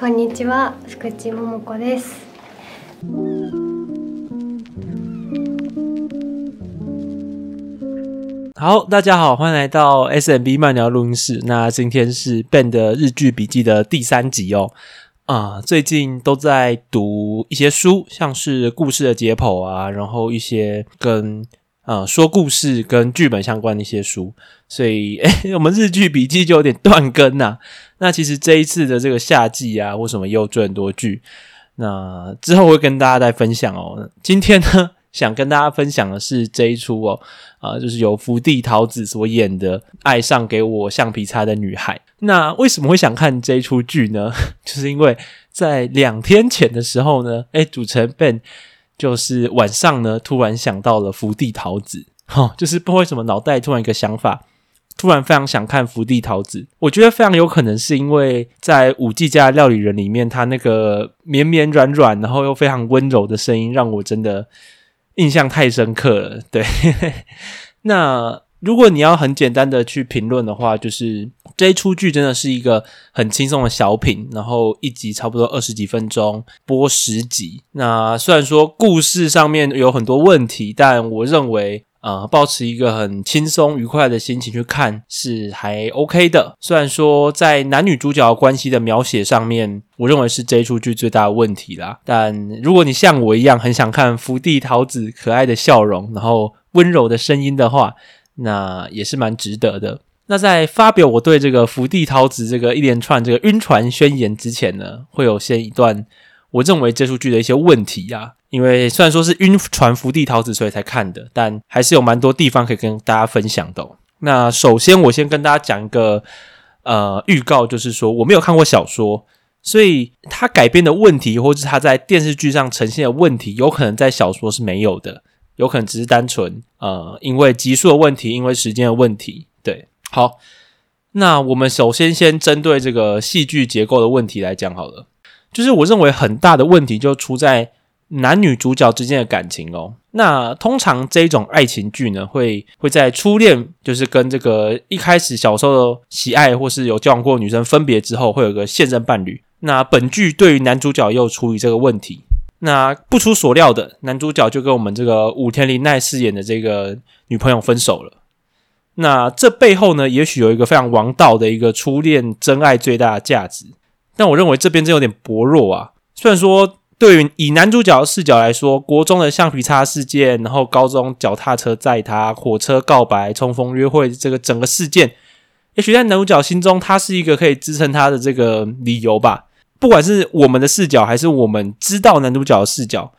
こんにちは、福地桃子です。好，大家好，欢迎来到 SMB 慢聊录音室。那今天是 Ben 的日剧笔记的第三集哦。啊、呃，最近都在读一些书，像是故事的解剖啊，然后一些跟呃说故事跟剧本相关的一些书，所以诶我们日剧笔记就有点断更呐、啊。 那其实这一次的这个夏季啊，为什么又追很多剧？那之后会跟大家再分享哦。今天呢，想跟大家分享的是这一出哦，啊、就是由福地桃子所演的《爱上给我橡皮擦的女孩》。那为什么会想看这一出剧呢？就是因为在两天前的时候呢，诶主持人 Ben 就是晚上呢，突然想到了福地桃子，哈、哦，就是不知道为什么脑袋突然一个想法，突然非常想看福地桃子。我觉得非常有可能是因为在舞伎家料理人里面，他那个绵绵软软，然后又非常温柔的声音，让我真的。印象太深刻了，对。那如果你要很简单的去评论的话，就是这一出剧真的是一个很轻松的小品，然后一集差不多二十几分钟，播十集。那虽然说故事上面有很多问题，但我认为。呃，保持一个很轻松愉快的心情去看是还 OK 的。虽然说在男女主角关系的描写上面，我认为是这一出剧最大的问题啦。但如果你像我一样很想看福地桃子可爱的笑容，然后温柔的声音的话，那也是蛮值得的。那在发表我对这个福地桃子这个一连串这个晕船宣言之前呢，会有先一段我认为这出剧的一些问题呀。因为虽然说是晕船福地桃子，所以才看的，但还是有蛮多地方可以跟大家分享的。那首先，我先跟大家讲一个呃预告，就是说我没有看过小说，所以它改编的问题，或是它在电视剧上呈现的问题，有可能在小说是没有的，有可能只是单纯呃因为集数的问题，因为时间的问题。对，好，那我们首先先针对这个戏剧结构的问题来讲好了，就是我认为很大的问题就出在。男女主角之间的感情哦，那通常这种爱情剧呢，会会在初恋，就是跟这个一开始小时候喜爱或是有交往过女生分别之后，会有个现任伴侣。那本剧对于男主角又处理这个问题，那不出所料的，男主角就跟我们这个武田玲奈饰演的这个女朋友分手了。那这背后呢，也许有一个非常王道的一个初恋真爱最大的价值，但我认为这边真有点薄弱啊。虽然说。对于以男主角的视角来说，国中的橡皮擦事件，然后高中脚踏车载他，火车告白，冲锋约会，这个整个事件，也许在男主角心中，他是一个可以支撑他的这个理由吧。不管是我们的视角，还是我们知道男主角的视角，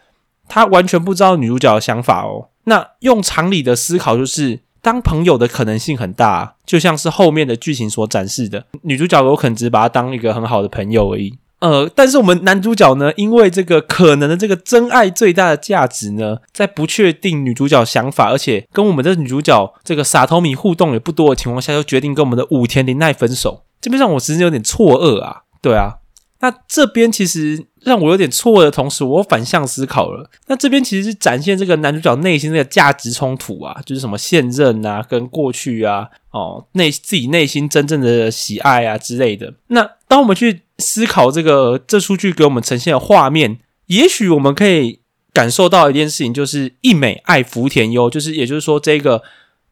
他完全不知道女主角的想法哦。那用常理的思考，就是当朋友的可能性很大，就像是后面的剧情所展示的，女主角有可能只把他当一个很好的朋友而已。呃，但是我们男主角呢，因为这个可能的这个真爱最大的价值呢，在不确定女主角想法，而且跟我们的女主角这个傻头米互动也不多的情况下，就决定跟我们的武田林奈分手。这边让我其实有点错愕啊，对啊。那这边其实让我有点错愕的同时，我反向思考了。那这边其实是展现这个男主角内心这个价值冲突啊，就是什么现任啊，跟过去啊，哦，内自己内心真正的喜爱啊之类的。那当我们去思考这个这出剧给我们呈现的画面，也许我们可以感受到一件事情，就是一美爱福田优，就是也就是说，这个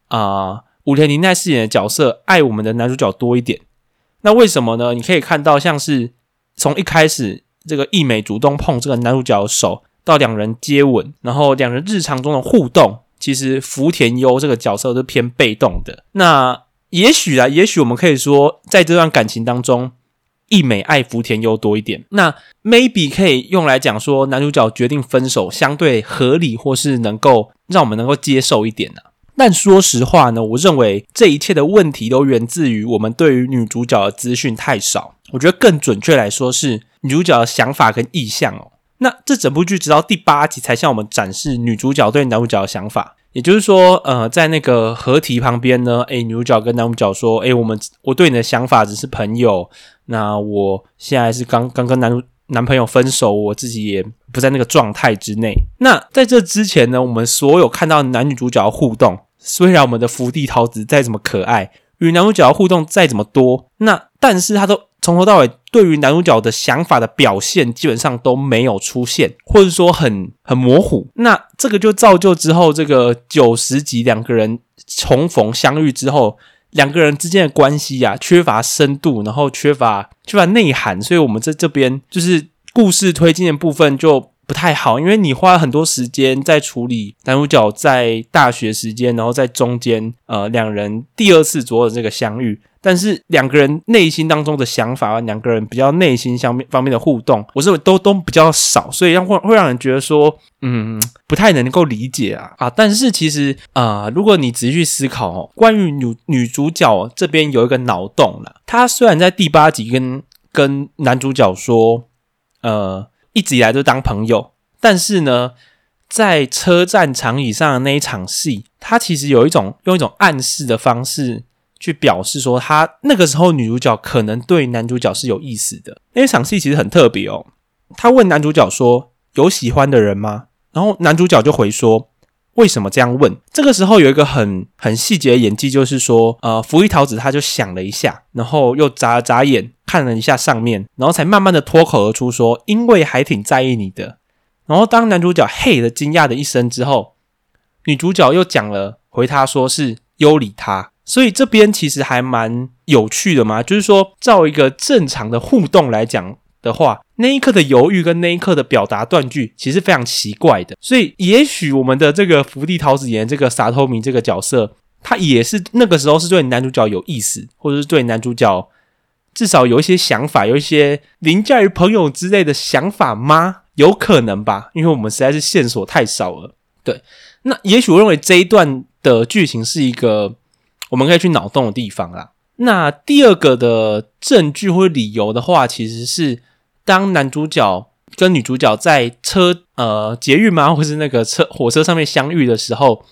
啊、呃、武田玲奈饰演的角色爱我们的男主角多一点。那为什么呢？你可以看到像是。从一开始，这个一美主动碰这个男主角的手，到两人接吻，然后两人日常中的互动，其实福田优这个角色是偏被动的。那也许啊，也许我们可以说，在这段感情当中，一美爱福田优多一点。那 maybe 可以用来讲说，男主角决定分手相对合理，或是能够让我们能够接受一点呢、啊？但说实话呢，我认为这一切的问题都源自于我们对于女主角的资讯太少。我觉得更准确来说是女主角的想法跟意向哦。那这整部剧直到第八集才向我们展示女主角对男主角的想法。也就是说，呃，在那个合体旁边呢，诶，女主角跟男主角说：“诶，我们我对你的想法只是朋友。那我现在是刚刚跟男男朋友分手，我自己也不在那个状态之内。那在这之前呢，我们所有看到男女主角互动。”虽然我们的福地桃子再怎么可爱，与男主角互动再怎么多，那但是他都从头到尾对于男主角的想法的表现基本上都没有出现，或者说很很模糊。那这个就造就之后这个九十集两个人重逢相遇之后，两个人之间的关系呀、啊、缺乏深度，然后缺乏缺乏内涵，所以我们在这边就是故事推进的部分就。不太好，因为你花了很多时间在处理男主角在大学时间，然后在中间，呃，两人第二次左右的这个相遇，但是两个人内心当中的想法，两个人比较内心相面方面的互动，我认为都都比较少，所以让会会让人觉得说，嗯，不太能够理解啊啊！但是其实啊、呃，如果你仔细去思考哦，关于女女主角这边有一个脑洞了，她虽然在第八集跟跟男主角说，呃。一直以来都当朋友，但是呢，在车站长椅上的那一场戏，他其实有一种用一种暗示的方式去表示说，他那个时候女主角可能对男主角是有意思的。那场戏其实很特别哦。他问男主角说：“有喜欢的人吗？”然后男主角就回说。为什么这样问？这个时候有一个很很细节的演技，就是说，呃，福一桃子他就想了一下，然后又眨了眨眼，看了一下上面，然后才慢慢的脱口而出说：“因为还挺在意你的。”然后当男主角嘿的惊讶的一声之后，女主角又讲了回他说是优里他，所以这边其实还蛮有趣的嘛，就是说照一个正常的互动来讲。的话，那一刻的犹豫跟那一刻的表达断句，其实非常奇怪的。所以，也许我们的这个福地桃子演这个萨托米这个角色，他也是那个时候是对男主角有意思，或者是对男主角至少有一些想法，有一些凌驾于朋友之类的想法吗？有可能吧，因为我们实在是线索太少了。对，那也许我认为这一段的剧情是一个我们可以去脑洞的地方啦。那第二个的证据或理由的话，其实是。当男主角跟女主角在车呃捷运吗，或是那个车火车上面相遇的时候，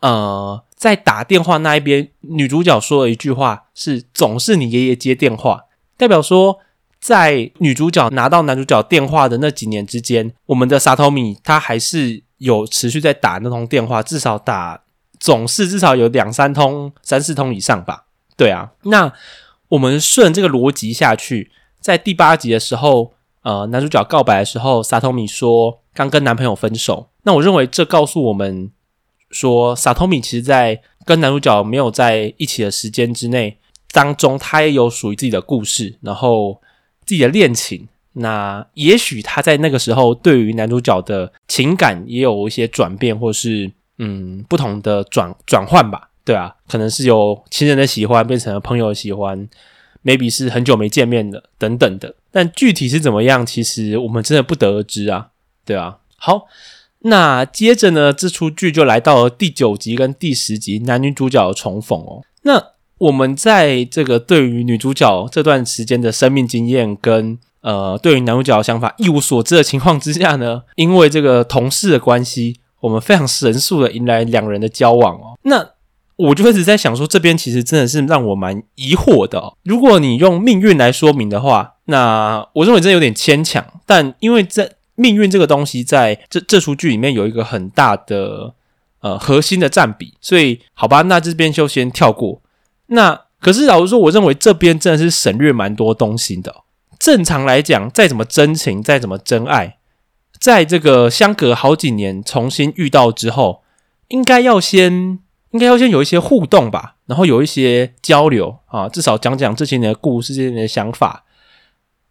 呃，在打电话那一边，女主角说了一句话是“总是你爷爷接电话”，代表说在女主角拿到男主角电话的那几年之间，我们的萨托米他还是有持续在打那通电话，至少打总是至少有两三通、三四通以上吧。对啊，那我们顺这个逻辑下去。在第八集的时候，呃，男主角告白的时候，萨托米说刚跟男朋友分手。那我认为这告诉我们说，萨托米其实在跟男主角没有在一起的时间之内当中，他也有属于自己的故事，然后自己的恋情。那也许他在那个时候对于男主角的情感也有一些转变，或是嗯不同的转转换吧。对啊，可能是由亲人的喜欢变成了朋友的喜欢。maybe 是很久没见面了，等等的，但具体是怎么样，其实我们真的不得而知啊，对啊。好，那接着呢，这出剧就来到了第九集跟第十集，男女主角的重逢哦。那我们在这个对于女主角这段时间的生命经验跟呃对于男主角的想法一无所知的情况之下呢，因为这个同事的关系，我们非常神速的迎来两人的交往哦。那我就一直在想说，这边其实真的是让我蛮疑惑的哦。如果你用命运来说明的话，那我认为真的有点牵强。但因为在命运这个东西，在这这出剧里面有一个很大的呃核心的占比，所以好吧，那这边就先跳过。那可是老实说，我认为这边真的是省略蛮多东西的。正常来讲，再怎么真情，再怎么真爱，在这个相隔好几年重新遇到之后，应该要先。应该要先有一些互动吧，然后有一些交流啊，至少讲讲这些年的故事，这些年的想法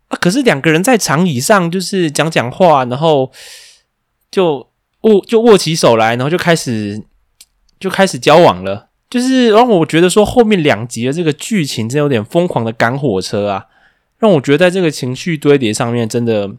啊。可是两个人在长椅上就是讲讲话，然后就握就握起手来，然后就开始就开始交往了。就是让我觉得说后面两集的这个剧情真有点疯狂的赶火车啊，让我觉得在这个情绪堆叠上面真的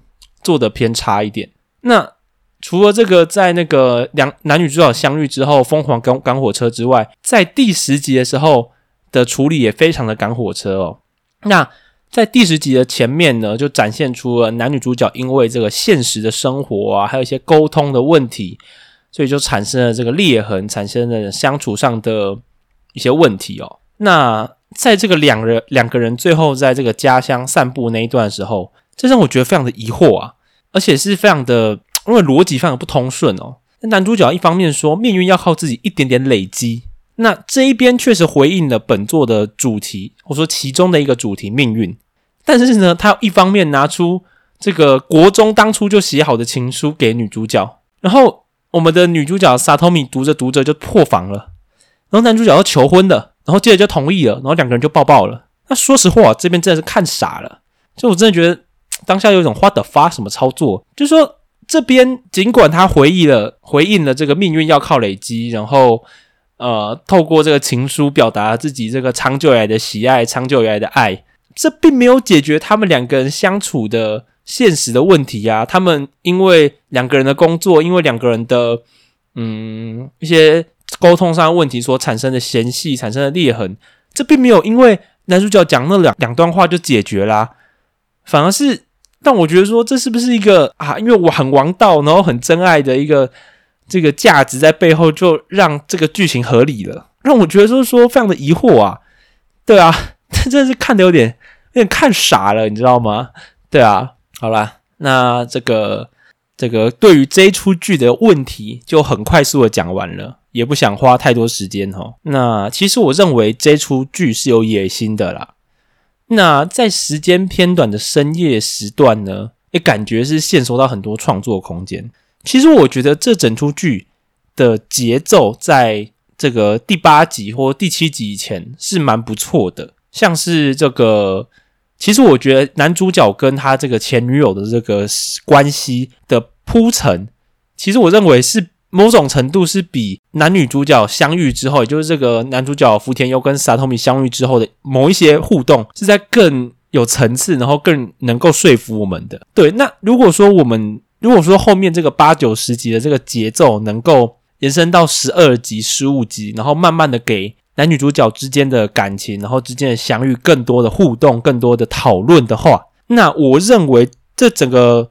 做的偏差一点。那。除了这个，在那个两男女主角相遇之后疯狂赶赶火车之外，在第十集的时候的处理也非常的赶火车哦。那在第十集的前面呢，就展现出了男女主角因为这个现实的生活啊，还有一些沟通的问题，所以就产生了这个裂痕，产生了相处上的一些问题哦。那在这个两人两个人最后在这个家乡散步那一段的时候，这让我觉得非常的疑惑啊，而且是非常的。因为逻辑非常不通顺哦。那男主角一方面说命运要靠自己一点点累积，那这一边确实回应了本作的主题，或者说其中的一个主题命运。但是呢，他一方面拿出这个国中当初就写好的情书给女主角，然后我们的女主角萨托米读着读着就破防了，然后男主角要求婚的，然后接着就同意了，然后两个人就抱抱了。那说实话，这边真的是看傻了，就我真的觉得当下有一种 what the fuck 什么操作，就是说这边尽管他回忆了回应了这个命运要靠累积，然后呃透过这个情书表达自己这个长久以来的喜爱，长久以来的爱。这并没有解决他们两个人相处的现实的问题、啊。他们因为两个人的工作，因为两个人的嗯一些沟通上问题所产生的嫌隙、产生的裂痕，这并没有因为男主角讲那两两段话就解决啦。反而是但我觉得说，这是不是一个啊？因为我很王道，然后很真爱的一个这个价值在背后，就让这个剧情合理了。让我觉得说说非常的疑惑啊。对啊，这 真的是看的有点。有点看傻了，你知道吗？对啊，好啦，那这个这个对于这出剧的问题就很快速的讲完了，也不想花太多时间哈。那其实我认为这出剧是有野心的啦。那在时间偏短的深夜时段呢，也感觉是线索到很多创作空间。其实我觉得这整出剧的节奏在这个第八集或第七集以前是蛮不错的，像是这个。其实我觉得男主角跟他这个前女友的这个关系的铺陈，其实我认为是某种程度是比男女主角相遇之后，也就是这个男主角福田优跟萨托米相遇之后的某一些互动，是在更有层次，然后更能够说服我们的。对，那如果说我们如果说后面这个八九十集的这个节奏能够延伸到十二集、十五集，然后慢慢的给。男女主角之间的感情，然后之间的相遇，更多的互动，更多的讨论的话，那我认为这整个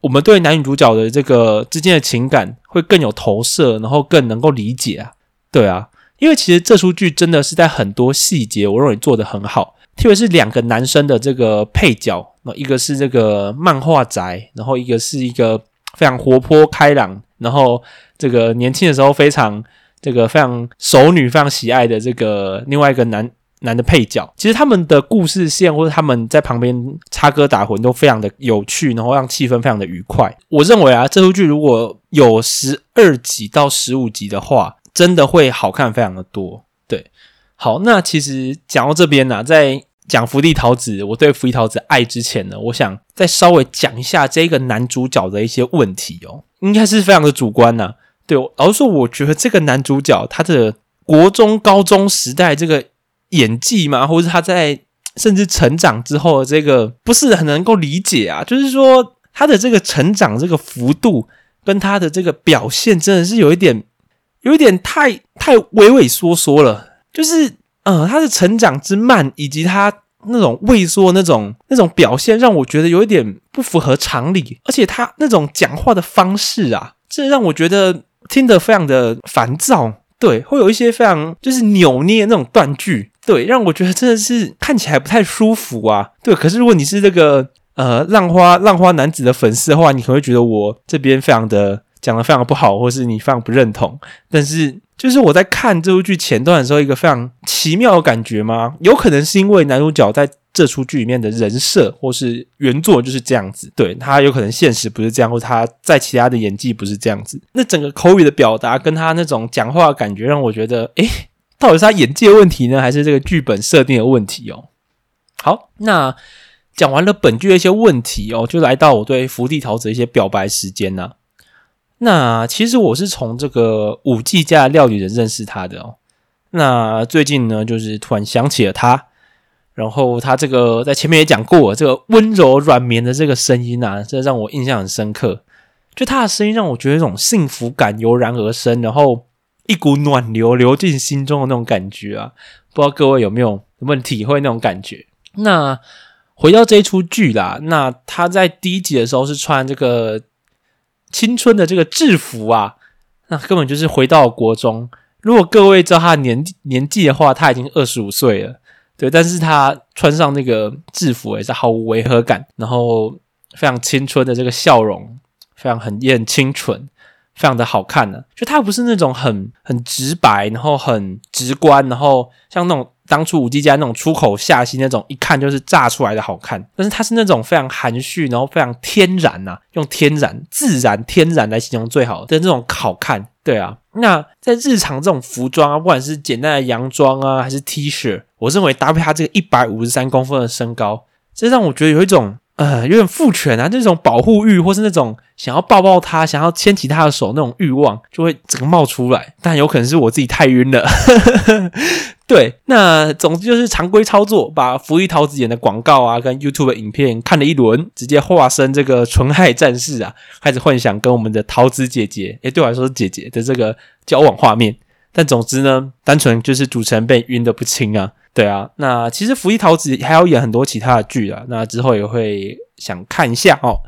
我们对男女主角的这个之间的情感会更有投射，然后更能够理解啊。对啊，因为其实这出剧真的是在很多细节，我认为做得很好，特别是两个男生的这个配角，那一个是这个漫画宅，然后一个是一个非常活泼开朗，然后这个年轻的时候非常。这个非常熟女、非常喜爱的这个另外一个男男的配角，其实他们的故事线或者他们在旁边插歌打诨都非常的有趣，然后让气氛非常的愉快。我认为啊，这部剧如果有十二集到十五集的话，真的会好看非常的多。对，好，那其实讲到这边呢、在讲福地桃子，我对福地桃子爱之前呢，我想再稍微讲一下这个男主角的一些问题哦，应该是非常的主观呐、对，老实说，我觉得这个男主角他的国中、高中时代这个演技嘛，或者是他在甚至成长之后的这个，不是很能够理解啊。就是说，他的这个成长这个幅度跟他的这个表现，真的是有一点，有一点太太畏畏缩缩了。就是，呃，他的成长之慢，以及他那种畏缩那种那种表现，让我觉得有一点不符合常理。而且他那种讲话的方式啊，这让我觉得。听得非常的烦躁，对，会有一些非常就是扭捏那种断句，对，让我觉得真的是看起来不太舒服啊，对。可是如果你是这个呃浪花浪花男子的粉丝的话，你可能会觉得我这边非常的讲得非常不好，或是你非常不认同。但是就是我在看这部剧前段的时候，一个非常奇妙的感觉吗？有可能是因为男主角在。这出剧里面的人设或是原作就是这样子，对，他有可能现实不是这样，或他在其他的演技不是这样子。那整个口语的表达跟他那种讲话的感觉，让我觉得，诶，到底是他演技的问题呢，还是这个剧本设定的问题哦？好，那讲完了本剧的一些问题哦，就来到我对福地桃子的一些表白时间呢、那其实我是从这个舞伎家的料理人认识他的哦。那最近呢，就是突然想起了他。然后他这个在前面也讲过，这个温柔软绵的这个声音啊，这让我印象很深刻。就他的声音让我觉得一种幸福感油然而生，然后一股暖流流进心中的那种感觉啊，不知道各位有没有有没有体会那种感觉？那回到这一出剧啦，那他在第一集的时候是穿这个青春的这个制服啊，那根本就是回到国中。如果各位知道他的年年纪的话，他已经二十五岁了。对，但是他穿上那个制服也是毫无违和感，然后非常青春的这个笑容，非常很也很清纯，非常的好看呢、啊。就它不是那种很很直白，然后很直观，然后像那种当初五 G 家那种出口下戏那种一看就是炸出来的好看，但是它是那种非常含蓄，然后非常天然呐、啊，用天然、自然、天然来形容最好的那种好看。对啊，那在日常这种服装啊，不管是简单的洋装啊，还是 T 恤，我认为搭配他这个一百五十三公分的身高，这让我觉得有一种。呃，有点父权啊，那种保护欲，或是那种想要抱抱他、想要牵起他的手那种欲望，就会整个冒出来。但有可能是我自己太晕了。对，那总之就是常规操作，把福利桃子演的广告啊，跟 YouTube 的影片看了一轮，直接化身这个纯爱战士啊，开始幻想跟我们的桃子姐姐，诶，对我来说是姐姐的这个交往画面。但总之呢，单纯就是主持人被晕得不轻啊。对啊，那其实福利桃子还要演很多其他的剧啊，那之后也会想看一下哦。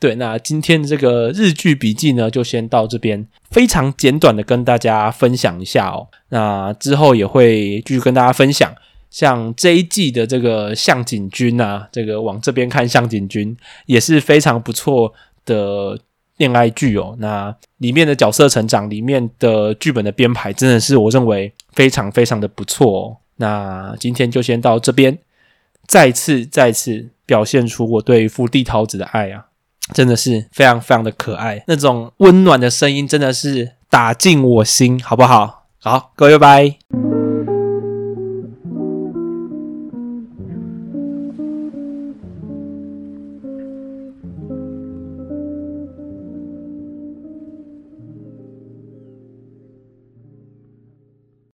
对，那今天的这个日剧笔记呢，就先到这边，非常简短的跟大家分享一下哦。那之后也会继续跟大家分享，像这一季的这个向井君啊，这个往这边看向井君也是非常不错的恋爱剧哦。那里面的角色成长，里面的剧本的编排，真的是我认为非常非常的不错哦。那今天就先到这边，再次再次表现出我对福地桃子的爱啊，真的是非常非常的可爱，那种温暖的声音真的是打进我心，好不好？好，各位拜拜。